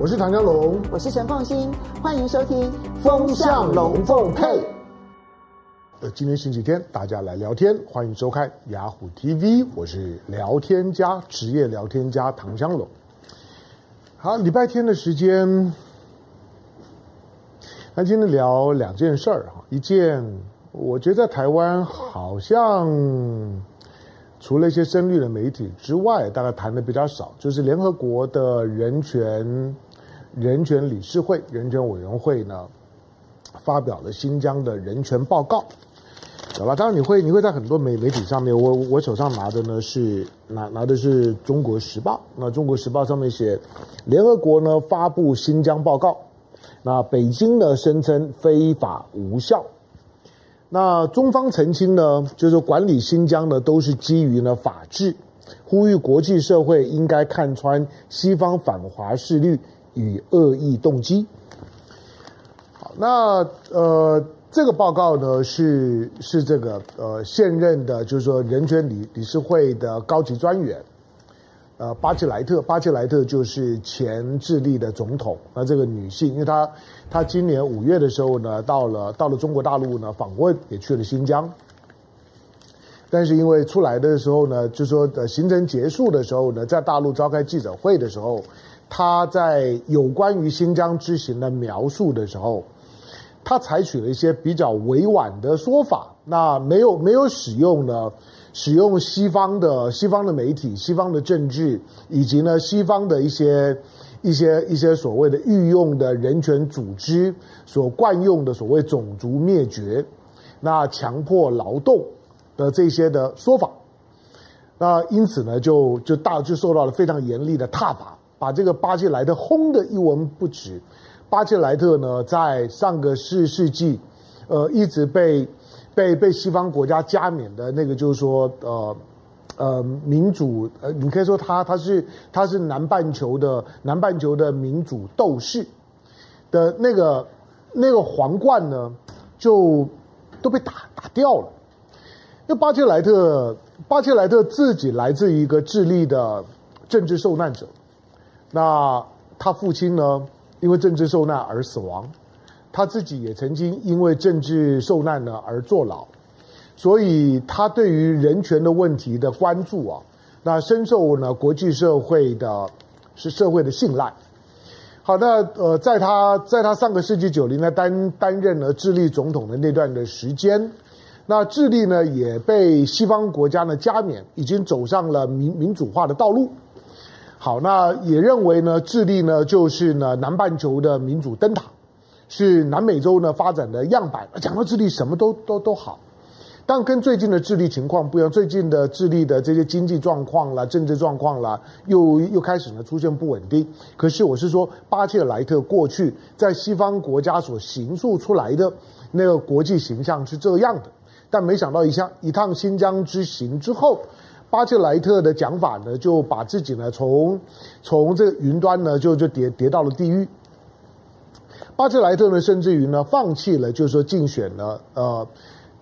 我是唐江龙，我是陈凤欣，欢迎收听《风向龙凤配》。呃，今天星期天，大家来聊天，欢迎收看雅虎 TV，我是聊天家，职业聊天家唐江龙。好，礼拜天的时间，那今天聊两件事儿哈，一件我觉得在台湾好像。除了一些深绿的媒体之外，大概谈的比较少，就是联合国的人权人权理事会人权委员会呢，发表了新疆的人权报告，好吧？当然你会你会在很多媒媒体上面，我我手上拿的呢是拿拿的是中国时报，那中国时报上面写，联合国呢发布新疆报告，那北京呢声称非法无效。那中方澄清呢，就是管理新疆呢都是基于呢法治，呼吁国际社会应该看穿西方反华势力与恶意动机。好，那呃这个报告呢是是这个呃现任的，就是说人权理理事会的高级专员。呃，巴切莱特，巴切莱特就是前智利的总统。那这个女性，因为她她今年五月的时候呢，到了到了中国大陆呢访问，也去了新疆。但是因为出来的时候呢，就说呃行程结束的时候呢，在大陆召开记者会的时候，他在有关于新疆之行的描述的时候，他采取了一些比较委婉的说法，那没有没有使用呢。使用西方的西方的媒体、西方的政治，以及呢西方的一些一些一些所谓的御用的人权组织所惯用的所谓种族灭绝、那强迫劳动的这些的说法，那因此呢就就大就受到了非常严厉的挞伐，把这个巴切莱特轰得一文不值。巴切莱特呢在上个世世纪，呃一直被。被被西方国家加冕的那个，就是说，呃，呃，民主，呃，你可以说他他是他是南半球的南半球的民主斗士的那个那个皇冠呢，就都被打打掉了。那巴切莱特，巴切莱特自己来自一个智利的政治受难者，那他父亲呢，因为政治受难而死亡。他自己也曾经因为政治受难呢而坐牢，所以他对于人权的问题的关注啊，那深受呢国际社会的是社会的信赖。好，那呃，在他在他上个世纪九零呢担担任了智利总统的那段的时间，那智利呢也被西方国家呢加冕，已经走上了民民主化的道路。好，那也认为呢智利呢就是呢南半球的民主灯塔。是南美洲呢发展的样板。讲到智利，什么都都都好，但跟最近的智利情况不一样。最近的智利的这些经济状况啦、政治状况啦，又又开始呢出现不稳定。可是我是说，巴切莱特过去在西方国家所形塑出来的那个国际形象是这样的，但没想到一下一趟新疆之行之后，巴切莱特的讲法呢，就把自己呢从从这个云端呢就就跌跌到了地狱。巴切莱特呢，甚至于呢，放弃了，就是说竞选了，呃，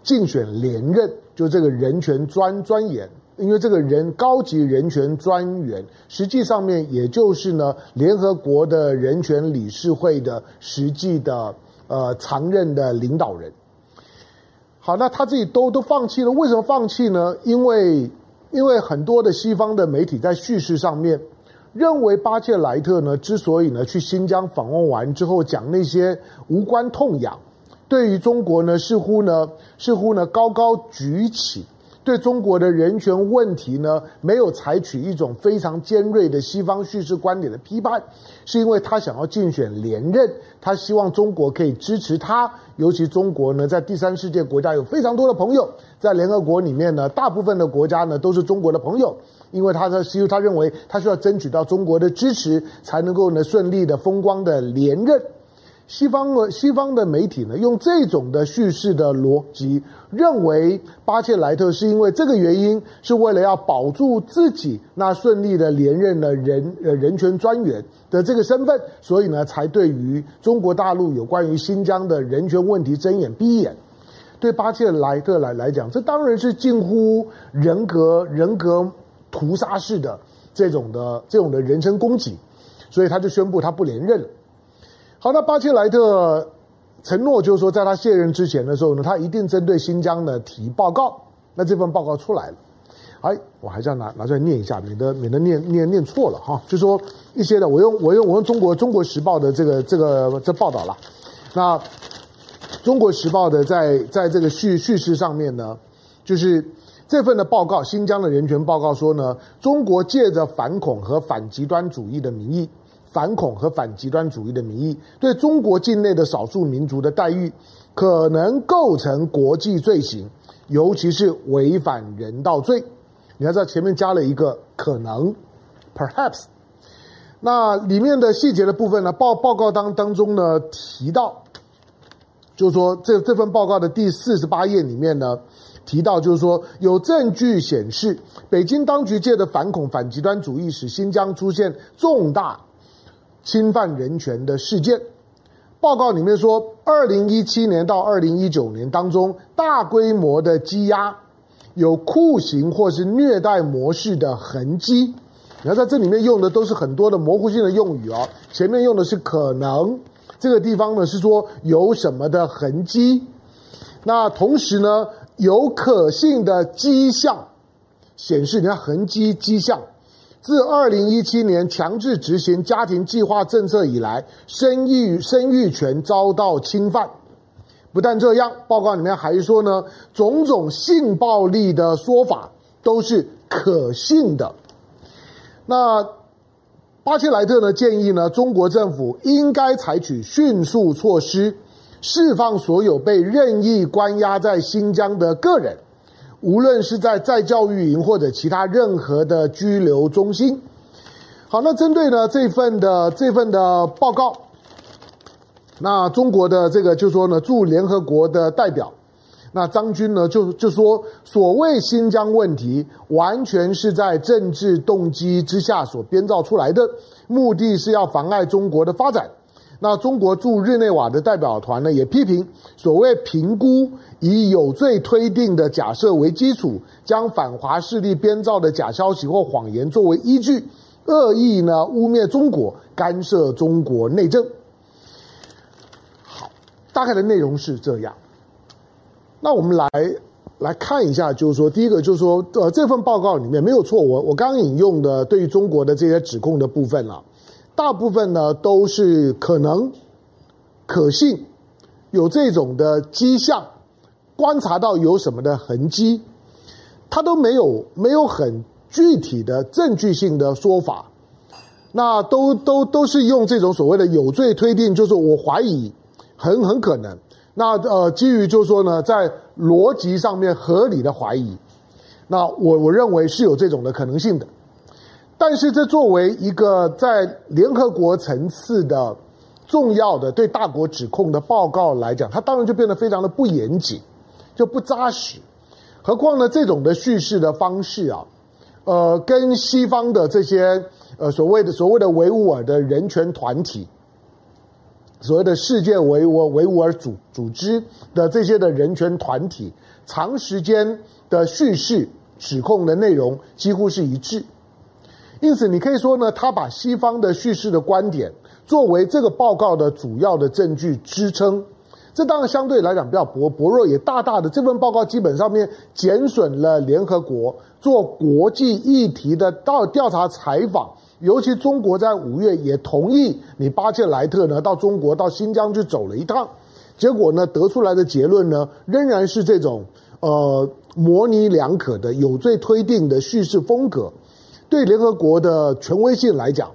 竞选连任，就这个人权专专员，因为这个人高级人权专员，实际上面也就是呢，联合国的人权理事会的实际的呃常任的领导人。好，那他自己都都放弃了，为什么放弃呢？因为因为很多的西方的媒体在叙事上面。认为巴切莱特呢，之所以呢去新疆访问完之后讲那些无关痛痒，对于中国呢似乎呢似乎呢高高举起。对中国的人权问题呢，没有采取一种非常尖锐的西方叙事观点的批判，是因为他想要竞选连任，他希望中国可以支持他。尤其中国呢，在第三世界国家有非常多的朋友，在联合国里面呢，大部分的国家呢都是中国的朋友，因为他的，因为他认为他需要争取到中国的支持，才能够呢顺利的风光的连任。西方的西方的媒体呢，用这种的叙事的逻辑，认为巴切莱特是因为这个原因，是为了要保住自己那顺利的连任的人呃人权专员的这个身份，所以呢，才对于中国大陆有关于新疆的人权问题睁眼闭眼。对巴切莱特来来讲，这当然是近乎人格人格屠杀式的这种的这种的人身攻击。所以他就宣布他不连任了。好，那巴切莱特承诺就是说，在他卸任之前的时候呢，他一定针对新疆呢提报告。那这份报告出来了，哎，我还是要拿拿出来念一下，免得免得念念念错了哈。就说一些的，我用我用我用中国中国时报的这个这个这报道了。那中国时报的在在这个叙叙事上面呢，就是这份的报告，新疆的人权报告说呢，中国借着反恐和反极端主义的名义，反恐和反极端主义的名义，对中国境内的少数民族的待遇，可能构成国际罪行。尤其是违反人道罪，你要知道前面加了一个可能，perhaps。那里面的细节的部分呢，报报告当当中呢提到，就是说这这份报告的第四十八页里面呢提到，就是说有证据显示，北京当局借的反恐反极端主义，使新疆出现重大侵犯人权的事件。报告里面说，二零一七年到二零一九年当中，大规模的羁押，有酷刑或是虐待模式的痕迹。然后在这里面用的都是很多的模糊性的用语哦。前面用的是可能，这个地方呢是说有什么的痕迹。那同时呢，有可信的迹象显示，你看痕迹迹象。自二零一七年强制执行家庭计划政策以来，生育生育权遭到侵犯。不但这样，报告里面还说呢，种种性暴力的说法都是可信的。那巴切莱特呢建议呢，中国政府应该采取迅速措施，释放所有被任意关押在新疆的个人。无论是在在教育营或者其他任何的拘留中心，好，那针对呢这份的这份的报告，那中国的这个就说呢驻联合国的代表，那张军呢就就说，所谓新疆问题完全是在政治动机之下所编造出来的，目的是要妨碍中国的发展。那中国驻日内瓦的代表团呢，也批评所谓评估以有罪推定的假设为基础，将反华势力编造的假消息或谎言作为依据，恶意呢污蔑中国，干涉中国内政。好，大概的内容是这样。那我们来来看一下，就是说，第一个就是说，呃，这份报告里面没有错，我我刚引用的对于中国的这些指控的部分了。大部分呢都是可能、可信，有这种的迹象，观察到有什么的痕迹，他都没有没有很具体的证据性的说法，那都都都是用这种所谓的有罪推定，就是我怀疑很很可能，那呃基于就是说呢，在逻辑上面合理的怀疑，那我我认为是有这种的可能性的。但是，这作为一个在联合国层次的重要的对大国指控的报告来讲，它当然就变得非常的不严谨，就不扎实。何况呢，这种的叙事的方式啊，呃，跟西方的这些呃所谓的所谓的维吾尔的人权团体，所谓的世界维吾维吾尔组组织的这些的人权团体，长时间的叙事指控的内容几乎是一致。因此，你可以说呢，他把西方的叙事的观点作为这个报告的主要的证据支撑，这当然相对来讲比较薄薄弱，也大大的这份报告基本上面减损了联合国做国际议题的到调查采访，尤其中国在五月也同意你巴切莱特呢到中国到新疆去走了一趟，结果呢得出来的结论呢仍然是这种呃模棱两可的有罪推定的叙事风格。对联合国的权威性来讲，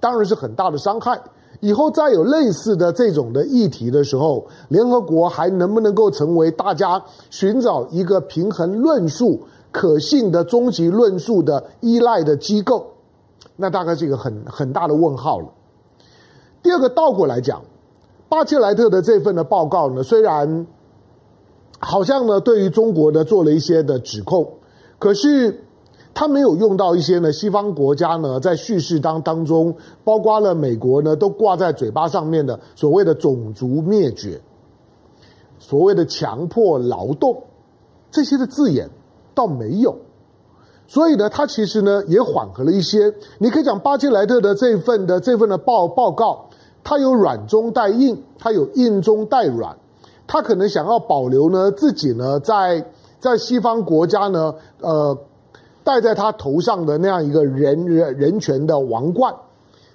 当然是很大的伤害。以后再有类似的这种的议题的时候，联合国还能不能够成为大家寻找一个平衡论述、可信的终极论述的依赖的机构？那大概是一个很很大的问号了。第二个倒过来讲，巴切莱特的这份的报告呢，虽然好像呢对于中国呢做了一些的指控，可是。他没有用到一些呢，西方国家呢在叙事当当中，包括了美国呢都挂在嘴巴上面的所谓的种族灭绝，所谓的强迫劳动，这些的字眼倒没有。所以呢，他其实呢也缓和了一些。你可以讲巴金莱特的这份的这份的报报告，它有软中带硬，它有硬中带软，他可能想要保留呢自己呢在在西方国家呢呃戴在他头上的那样一个人人人权的王冠，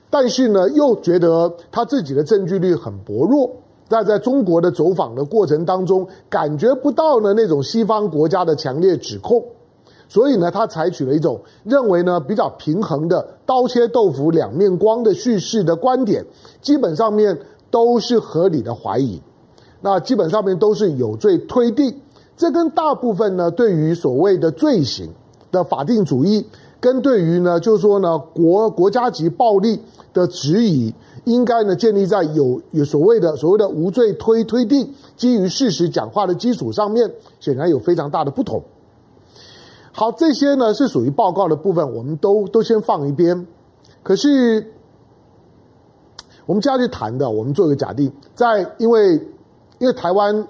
但是呢又觉得他自己的证据力很薄弱，那在中国的走访的过程当中，感觉不到呢那种西方国家的强烈指控。所以呢，他采取了一种认为呢比较平衡的刀切豆腐两面光的叙事的观点，基本上面都是合理的怀疑，那基本上面都是有罪推定。这跟大部分呢对于所谓的罪行的法定主义，跟对于呢就是说呢国国家级暴力的质疑，应该呢建立在有有所谓的所谓的无罪推推定，基于事实讲话的基础上面，显然有非常大的不同。好，这些呢是属于报告的部分，我们都都先放一边。可是我们接下去谈的，我们做一个假定，在因为因为台湾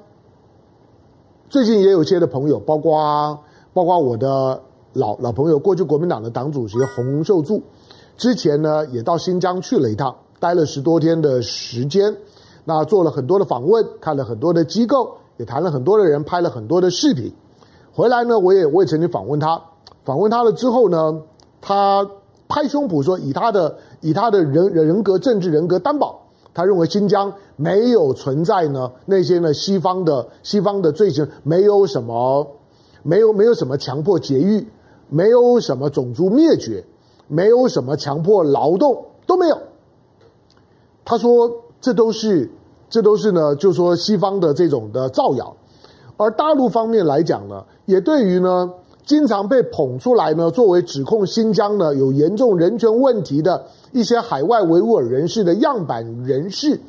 最近也有些的朋友，包括包括我的老老朋友，过去国民党的党主席洪秀柱，之前呢也到新疆去了一趟，待了十多天的时间，那做了很多的访问，看了很多的机构，也谈了很多的人，拍了很多的视频。回来呢，我也我也曾经访问他，访问他了之后呢，他拍胸脯说，以他的以他的人人格政治人格担保，他认为新疆没有存在呢那些呢西方的西方的罪行，没有什么没有没有什么强迫劫狱，没有什么种族灭绝，没有什么强迫劳动都没有。他说这都是这都是呢，就说西方的这种的造谣。而大陆方面来讲呢，也对于呢经常被捧出来呢作为指控新疆呢有严重人权问题的一些海外维吾尔人士的样板人士，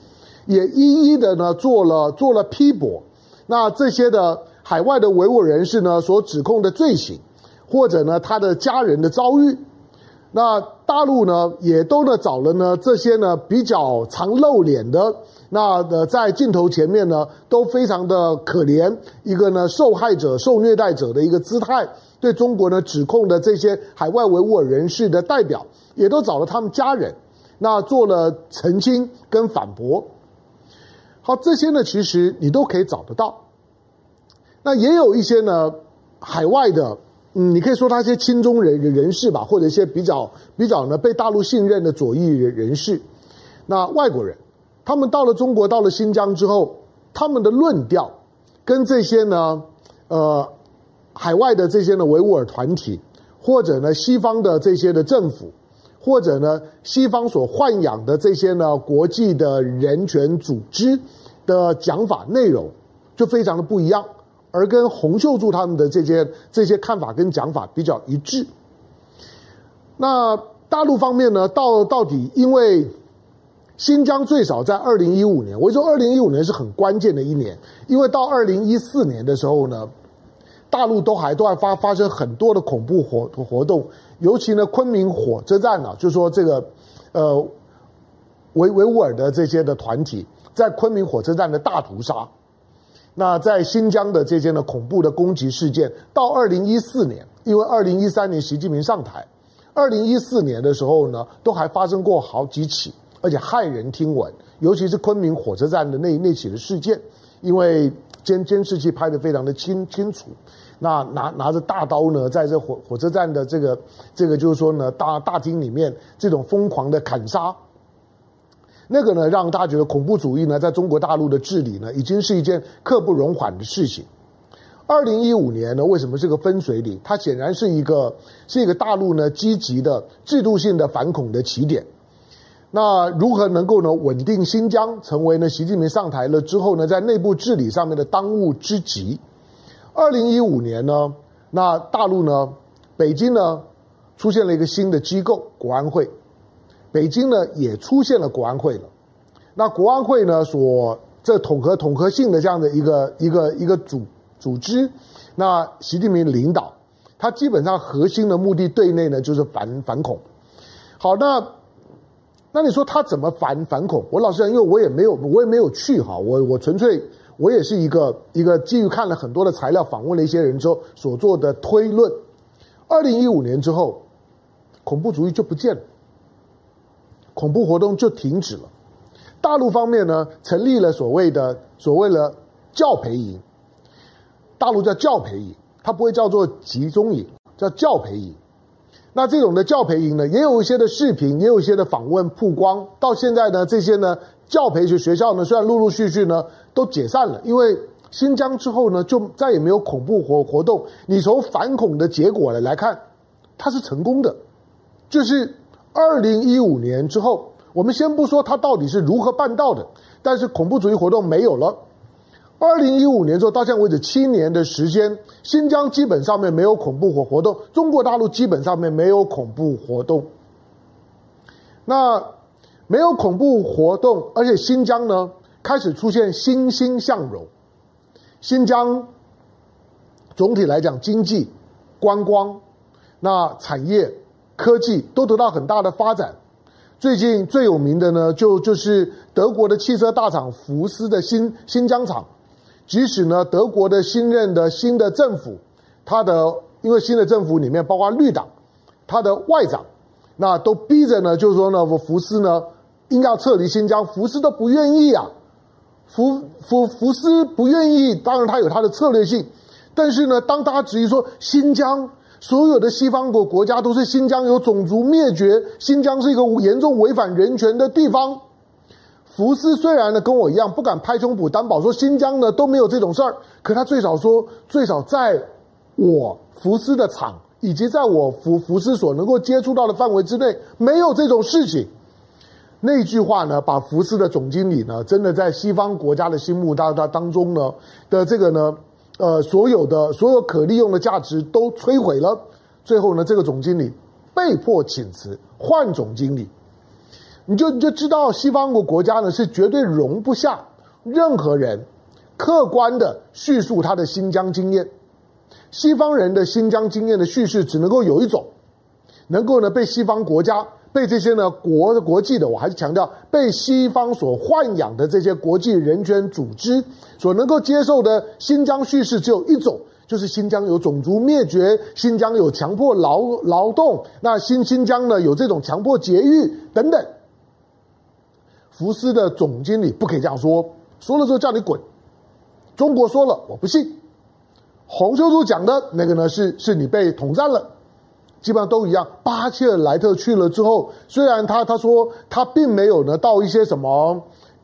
也一一的呢做了做了批驳。那这些的海外的维吾尔人士呢所指控的罪行，或者呢他的家人的遭遇。那大陆呢，也都呢找了呢这些呢比较常露脸的，那呃在镜头前面呢都非常的可怜，一个呢受害者、受虐待者的一个姿态，对中国呢指控的这些海外维吾尔人士的代表，也都找了他们家人，那做了澄清跟反驳。好，这些呢其实你都可以找得到。那也有一些呢海外的。嗯，你可以说他一些亲中人人士吧，或者一些比较比较呢被大陆信任的左翼人人士。那外国人，他们到了中国，到了新疆之后，他们的论调跟这些呢，呃，海外的这些呢维吾尔团体，或者呢西方的这些的政府，或者呢西方所豢养的这些呢国际的人权组织的讲法内容，就非常的不一样。而跟洪秀柱他们的这些这些看法跟讲法比较一致。那大陆方面呢，到到底因为新疆最少在二零一五年，我说二零一五年是很关键的一年，因为到二零一四年的时候呢，大陆都还都在发发生很多的恐怖活活动，尤其呢昆明火车站呢，就说这个呃维维吾尔的这些的团体在昆明火车站的大屠杀。那在新疆的这些呢恐怖的攻击事件，到二零一四年，因为二零一三年习近平上台，二零一四年的时候呢，都还发生过好几起，而且骇人听闻，尤其是昆明火车站的那那起的事件，因为监监视器拍得非常的清清楚，那拿拿着大刀呢，在这火火车站的这个这个就是说呢大大厅里面这种疯狂的砍杀。那个呢，让大家觉得恐怖主义呢，在中国大陆的治理呢，已经是一件刻不容缓的事情。二零一五年呢，为什么是个分水岭？它显然是一个是一个大陆呢积极的制度性的反恐的起点。那如何能够呢稳定新疆，成为呢习近平上台了之后呢，在内部治理上面的当务之急？二零一五年呢，那大陆呢，北京呢，出现了一个新的机构——国安会。北京呢也出现了国安会了，那国安会呢所这统合统合性的这样的一个一个一个组组织，那习近平领导，他基本上核心的目的对内呢就是反反恐。好，那那你说他怎么反反恐？我老实讲，因为我也没有我也没有去哈，我我纯粹我也是一个一个基于看了很多的材料，访问了一些人之后所做的推论。二零一五年之后，恐怖主义就不见了，恐怖活动就停止了。大陆方面呢，成立了所谓的所谓的教培营，大陆叫教培营，它不会叫做集中营，叫教培营。那这种的教培营呢，也有一些的视频，也有一些的访问曝光。到现在呢，这些呢教培学学校呢，虽然陆陆续续呢都解散了，因为新疆之后呢，就再也没有恐怖活活动。你从反恐的结果来来看，它是成功的。就是二零一五年之后，我们先不说它到底是如何办到的，但是恐怖主义活动没有了。二零一五年之后到现在为止七年的时间，新疆基本上面没有恐怖活活动，中国大陆基本上面没有恐怖活动。那没有恐怖活动，而且新疆呢开始出现欣欣向荣。新疆总体来讲，经济、观光、那产业、科技都得到很大的发展。最近最有名的呢，就就是德国的汽车大厂福斯的新新疆厂。即使呢，德国的新任的新的政府，他的因为新的政府里面包括绿党，他的外长，那都逼着呢，就是说呢，我福斯呢应该要撤离新疆，福斯都不愿意啊，福福福斯不愿意，当然他有他的策略性，但是呢，当大家质疑说新疆所有的西方国国家都是新疆有种族灭绝，新疆是一个严重违反人权的地方。福斯虽然呢跟我一样不敢拍胸脯担保说新疆呢都没有这种事儿，可他最少说，最少在我福斯的厂以及在我福福斯所能够接触到的范围之内，没有这种事情。那句话呢，把福斯的总经理呢，真的在西方国家的心目当当当中呢的这个呢，呃，所有的所有可利用的价值都摧毁了。最后呢，这个总经理被迫请辞，换总经理。你就你就知道，西方国国家呢是绝对容不下任何人客观的叙述他的新疆经验。西方人的新疆经验的叙事只能够有一种，能够呢被西方国家、被这些呢国国际的，我还是强调被西方所豢养的这些国际人权组织所能够接受的新疆叙事只有一种，就是新疆有种族灭绝，新疆有强迫劳劳动，那新新疆呢有这种强迫劫狱等等。福斯的总经理不可以这样说，说了之后叫你滚。中国说了，我不信。洪秀柱讲的那个呢，是是你被统战了，基本上都一样。巴切尔莱特去了之后，虽然他他说他并没有呢到一些什么，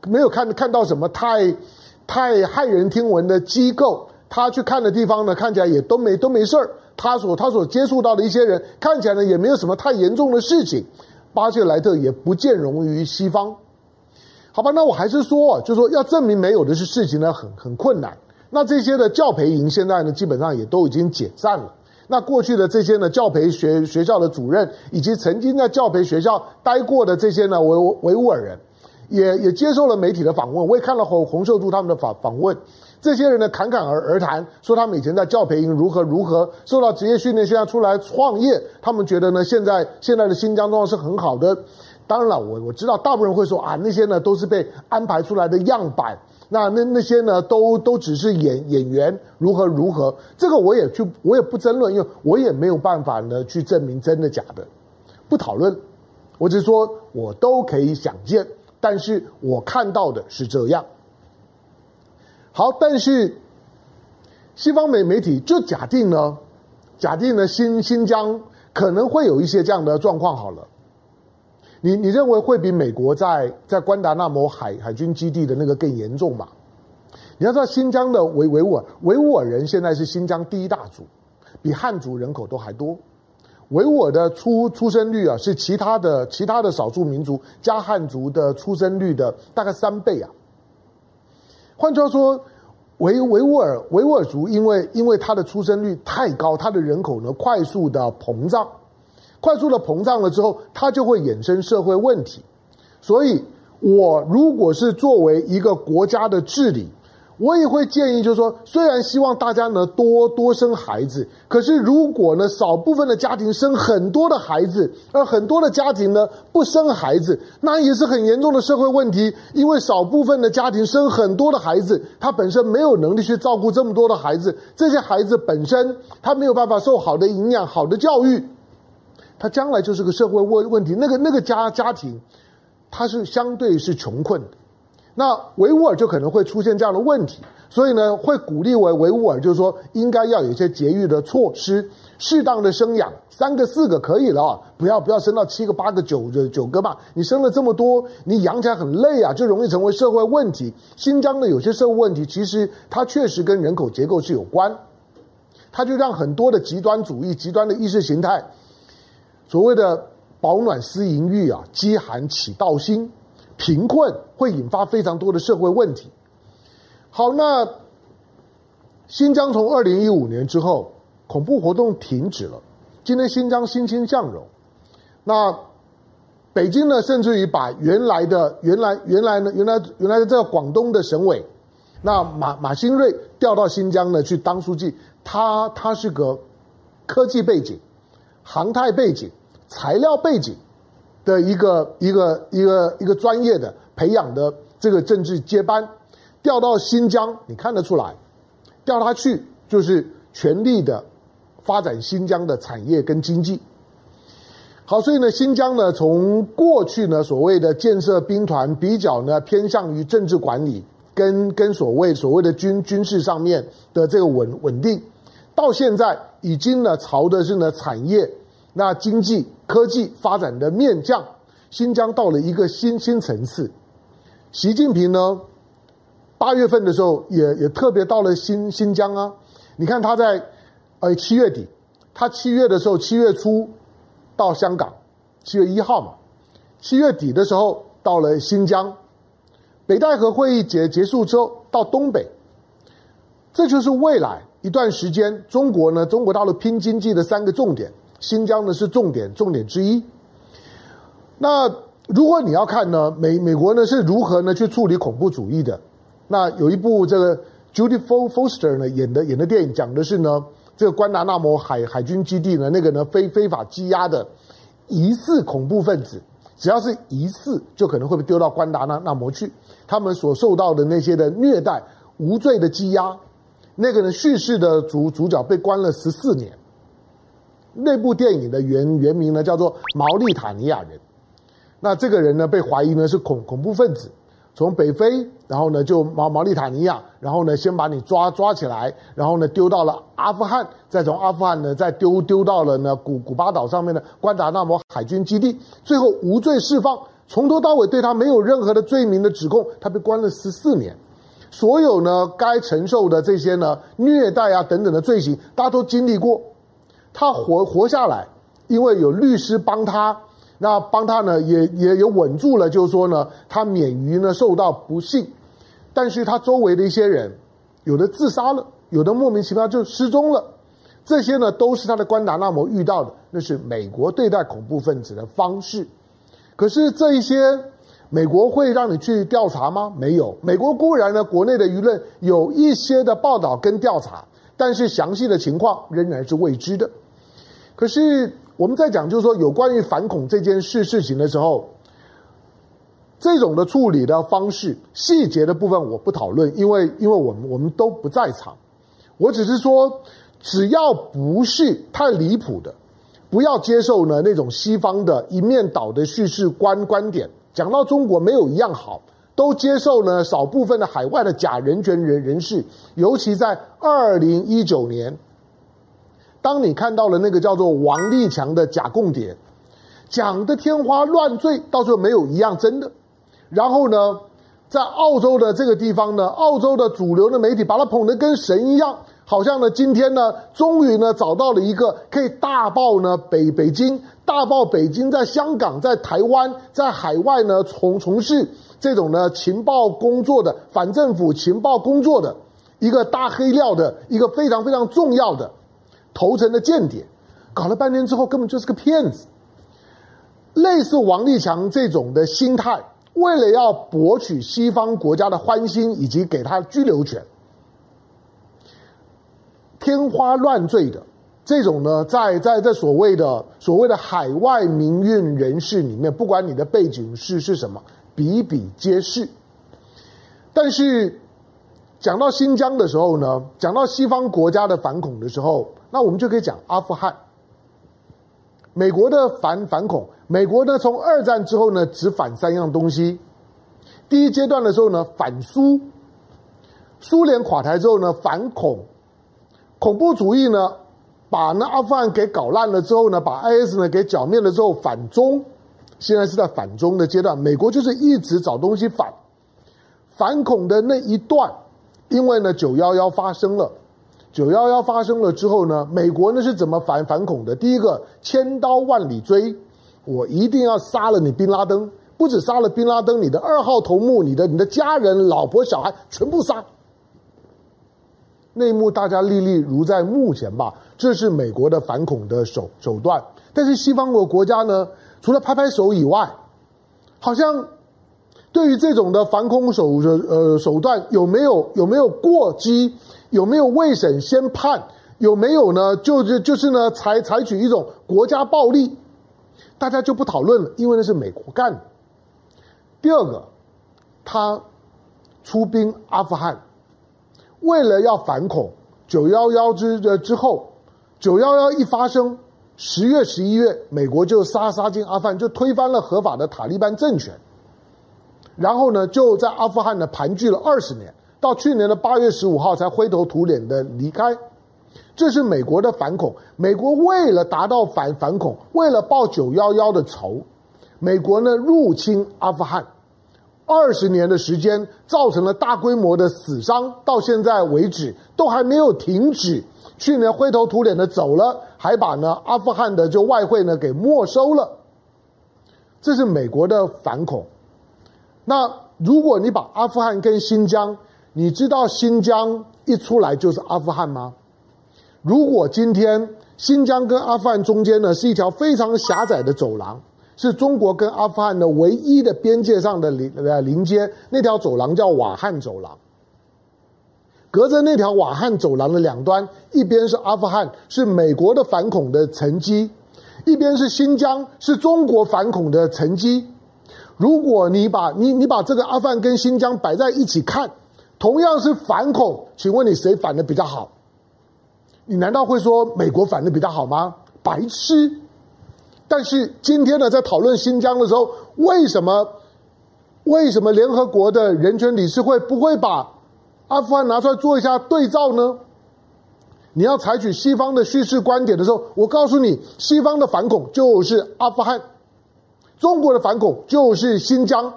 没有看看到什么太太骇人听闻的机构，他去看的地方呢，看起来也都没都没事儿。他所他所接触到的一些人，看起来呢也没有什么太严重的事情。巴切尔莱特也不见容于西方。好吧，那我还是说，就说要证明没有的是事情呢，很很困难。那这些的教培营现在呢，基本上也都已经解散了。那过去的这些呢，教培学学校的主任，以及曾经在教培学校待过的这些呢维维吾尔人，也也接受了媒体的访问。我也看了洪洪秀柱他们的访访问，这些人呢侃侃而而谈，说他们以前在教培营如何如何受到职业训练，现在出来创业，他们觉得呢现在现在的新疆状况是很好的。当然了，我我知道大部分人会说啊，那些呢都是被安排出来的样板，那那那些呢都都只是演演员，如何如何，这个我也去我也不争论，因为我也没有办法呢去证明真的假的，不讨论，我只是说我都可以想见，但是我看到的是这样。好，但是西方媒媒体就假定呢，假定呢新新疆可能会有一些这样的状况好了。你你认为会比美国在在关达纳摩海海军基地的那个更严重吗？你要知道，新疆的维维吾尔维吾尔人现在是新疆第一大族，比汉族人口都还多。维吾尔的出出生率啊，是其他的其他的少数民族加汉族的出生率的大概三倍啊。换句话说，维维吾尔维吾尔族因为因为它的出生率太高，它的人口呢快速的膨胀。快速的膨胀了之后，它就会衍生社会问题。所以，我如果是作为一个国家的治理，我也会建议，就是说，虽然希望大家呢多多生孩子，可是如果呢少部分的家庭生很多的孩子，而很多的家庭呢不生孩子，那也是很严重的社会问题。因为少部分的家庭生很多的孩子，他本身没有能力去照顾这么多的孩子，这些孩子本身他没有办法受好的营养、好的教育，他将来就是个社会问问题。那个那个家家庭，他是相对是穷困。那维吾尔就可能会出现这样的问题，所以呢，会鼓励维维吾尔，就是说应该要有一些节育的措施，适当的生养，三个四个可以了啊，不要不要生到七个八个九个九个嘛，你生了这么多，你养起来很累啊，就容易成为社会问题。新疆的有些社会问题，其实它确实跟人口结构是有关，它就让很多的极端主义、极端的意识形态，所谓的饱暖思淫欲啊，饥寒起盗心。贫困会引发非常多的社会问题。好，那新疆从二零一五年之后，恐怖活动停止了。今天新疆欣欣向荣。那北京呢，甚至于把原来的、原来、原来呢、原来、原来的这个广东的省委，那马马兴瑞调到新疆呢去当书记。他他是个科技背景、航太背景、材料背景。的一个一个一个一个专业的培养的这个政治接班调到新疆，你看得出来，调他去就是全力的发展新疆的产业跟经济。好，所以呢，新疆呢，从过去呢所谓的建设兵团比较呢偏向于政治管理跟跟所谓所谓的军军事上面的这个稳稳定，到现在已经呢朝的是呢产业。那经济科技发展的面将，新疆到了一个新新层次。习近平呢，八月份的时候也也特别到了新新疆啊。你看他在呃七月底，他七月的时候七月初到香港，七月一号嘛，七月底的时候到了新疆。北戴河会议结结束之后到东北，这就是未来一段时间中国呢，中国大陆拼经济的三个重点。新疆呢是重点重点之一。那如果你要看呢，美美国呢是如何呢去处理恐怖主义的？那有一部这个 Judy Foster 呢演的演的电影，讲的是呢这个关达纳摩海海军基地呢那个呢非非法羁押的疑似恐怖分子，只要是疑似，就可能会被丢到关达纳纳摩去。他们所受到的那些的虐待、无罪的羁押，那个呢叙事的主主角被关了十四年。那部电影的原原名呢叫做《毛利塔尼亚人》，那这个人呢被怀疑呢是恐恐怖分子，从北非，然后呢就毛毛利塔尼亚，然后呢先把你抓抓起来，然后呢丢到了阿富汗，再从阿富汗呢再丢丢到了呢古古巴岛上面的关达纳摩海军基地，最后无罪释放，从头到尾对他没有任何的罪名的指控，他被关了十四年，所有呢该承受的这些呢虐待啊等等的罪行，大家都经历过。他活活下来，因为有律师帮他，那帮他呢也也有稳住了，就是说呢，他免于呢受到不幸。但是他周围的一些人，有的自杀了，有的莫名其妙就失踪了，这些呢都是他的关达纳摩遇到的，那是美国对待恐怖分子的方式。可是这一些，美国会让你去调查吗？没有。美国固然呢，国内的舆论有一些的报道跟调查，但是详细的情况仍然是未知的。可是我们在讲，就是说有关于反恐这件事事情的时候，这种的处理的方式、细节的部分我不讨论，因为因为我们我们都不在场。我只是说，只要不是太离谱的，不要接受呢那种西方的一面倒的叙事观观点。讲到中国没有一样好，都接受呢少部分的海外的假人权人人士，尤其在二零一九年。当你看到了那个叫做王立强的假共谍，讲的天花乱坠，到最后没有一样真的。然后呢，在澳洲的这个地方呢，澳洲的主流的媒体把他捧得跟神一样，好像呢今天呢，终于呢找到了一个可以大爆呢北北京，大爆北京在香港、在台湾、在海外呢从从事这种呢情报工作的反政府情报工作的一个大黑料的一个非常非常重要的。投诚的间谍，搞了半天之后根本就是个骗子。类似王立强这种的心态，为了要博取西方国家的欢心以及给他居留权，天花乱坠的这种呢，在在在所谓的所谓的海外民运人士里面，不管你的背景是是什么，比比皆是。但是讲到新疆的时候呢，讲到西方国家的反恐的时候，那我们就可以讲阿富汗。美国的反反恐，美国呢从二战之后呢只反三样东西。第一阶段的时候呢反苏，苏联垮台之后呢反恐，恐怖主义呢把那阿富汗给搞烂了之后呢把 IS 呢给剿灭了之后反中，现在是在反中的阶段。美国就是一直找东西反，反恐的那一段，因为呢九幺幺发生了。九幺幺发生了之后呢，美国呢是怎么反反恐的？第一个，千刀万里追，我一定要杀了你宾拉登，不止杀了宾拉登，你的二号头目、你的你的家人、老婆、小孩全部杀。内幕大家历历如在目前吧，这是美国的反恐的手手段。但是西方国国家呢，除了拍拍手以外，好像对于这种的反恐手呃手段有没有有没有过激？有没有未审先判？有没有呢？就是就是呢，采采取一种国家暴力，大家就不讨论了，因为那是美国干的。第二个，他出兵阿富汗，为了要反恐。九幺幺之之后，九幺幺一发生，十月十一月，美国就杀杀进阿富汗，就推翻了合法的塔利班政权，然后呢，就在阿富汗呢盘踞了二十年。到去年的八月十五号才灰头土脸的离开，这是美国的反恐。美国为了达到反反恐，为了报九幺幺的仇，美国呢入侵阿富汗，二十年的时间造成了大规模的死伤，到现在为止都还没有停止。去年灰头土脸的走了，还把呢阿富汗的就外汇呢给没收了，这是美国的反恐。那如果你把阿富汗跟新疆，你知道新疆一出来就是阿富汗吗？如果今天新疆跟阿富汗中间呢是一条非常狭窄的走廊，是中国跟阿富汗的唯一的边界上的临呃临接，那条走廊叫瓦罕走廊。隔着那条瓦罕走廊的两端，一边是阿富汗，是美国的反恐的沉积；一边是新疆，是中国反恐的沉积。如果你把你你把这个阿富汗跟新疆摆在一起看。同样是反恐，请问你谁反的比较好？你难道会说美国反的比较好吗？白痴！但是今天呢，在讨论新疆的时候，为什么为什么联合国的人权理事会不会把阿富汗拿出来做一下对照呢？你要采取西方的叙事观点的时候，我告诉你，西方的反恐就是阿富汗，中国的反恐就是新疆。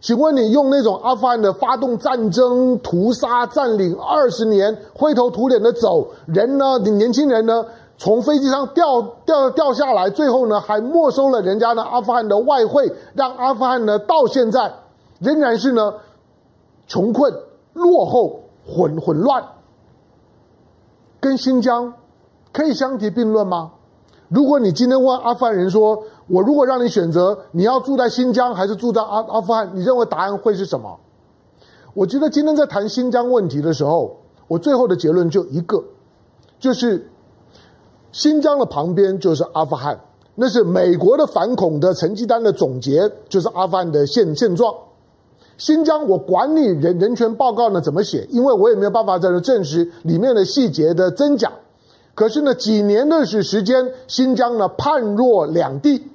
请问你用那种阿富汗的发动战争、屠杀、占领二十年、灰头土脸的走人呢？你年轻人呢？从飞机上掉掉掉下来，最后呢还没收了人家的阿富汗的外汇，让阿富汗呢到现在仍然是呢穷困、落后、混混乱，跟新疆可以相提并论吗？如果你今天问阿富汗人说，我如果让你选择，你要住在新疆还是住在阿阿富汗？你认为答案会是什么？我觉得今天在谈新疆问题的时候，我最后的结论就一个，就是新疆的旁边就是阿富汗，那是美国的反恐的成绩单的总结，就是阿富汗的现现状。新疆我管你人人权报告呢怎么写，因为我也没有办法在这证实里面的细节的真假。可是呢，几年的时时间，新疆呢判若两地。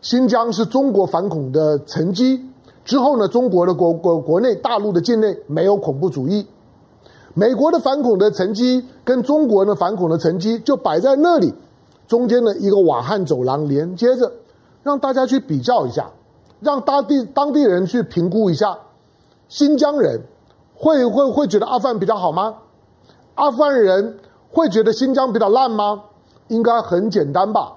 新疆是中国反恐的沉积，之后呢，中国的国国国内大陆的境内没有恐怖主义，美国的反恐的沉积跟中国的反恐的沉积就摆在那里，中间的一个瓦罕走廊连接着，让大家去比较一下，让当地当地人去评估一下，新疆人会会会觉得阿富汗比较好吗？阿富汗人会觉得新疆比较烂吗？应该很简单吧。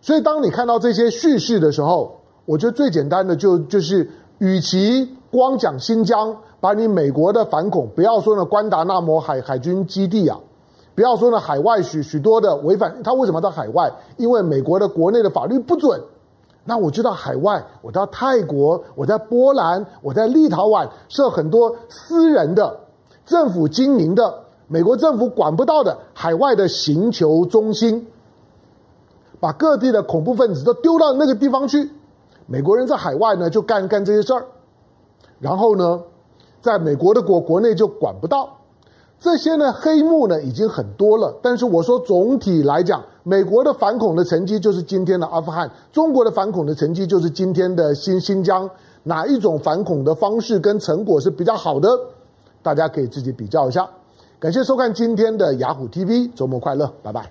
所以，当你看到这些叙事的时候，我觉得最简单的就就是，与其光讲新疆，把你美国的反恐，不要说呢关达纳摩海海军基地啊，不要说呢海外许许多的违反，他为什么在海外？因为美国的国内的法律不准那我就到海外，我到泰国，我在波兰，我在立陶宛设很多私人的、政府经营的、美国政府管不到的海外的刑求中心，把各地的恐怖分子都丢到那个地方去。美国人在海外呢，就干干这些事儿，然后呢，在美国的国国内就管不到。这些呢，黑幕呢已经很多了，但是我说总体来讲，美国的反恐的成绩就是今天的阿富汗，中国的反恐的成绩就是今天的新新疆。哪一种反恐的方式跟成果是比较好的？大家可以自己比较一下。感谢收看今天的雅虎 TV，周末快乐，拜拜。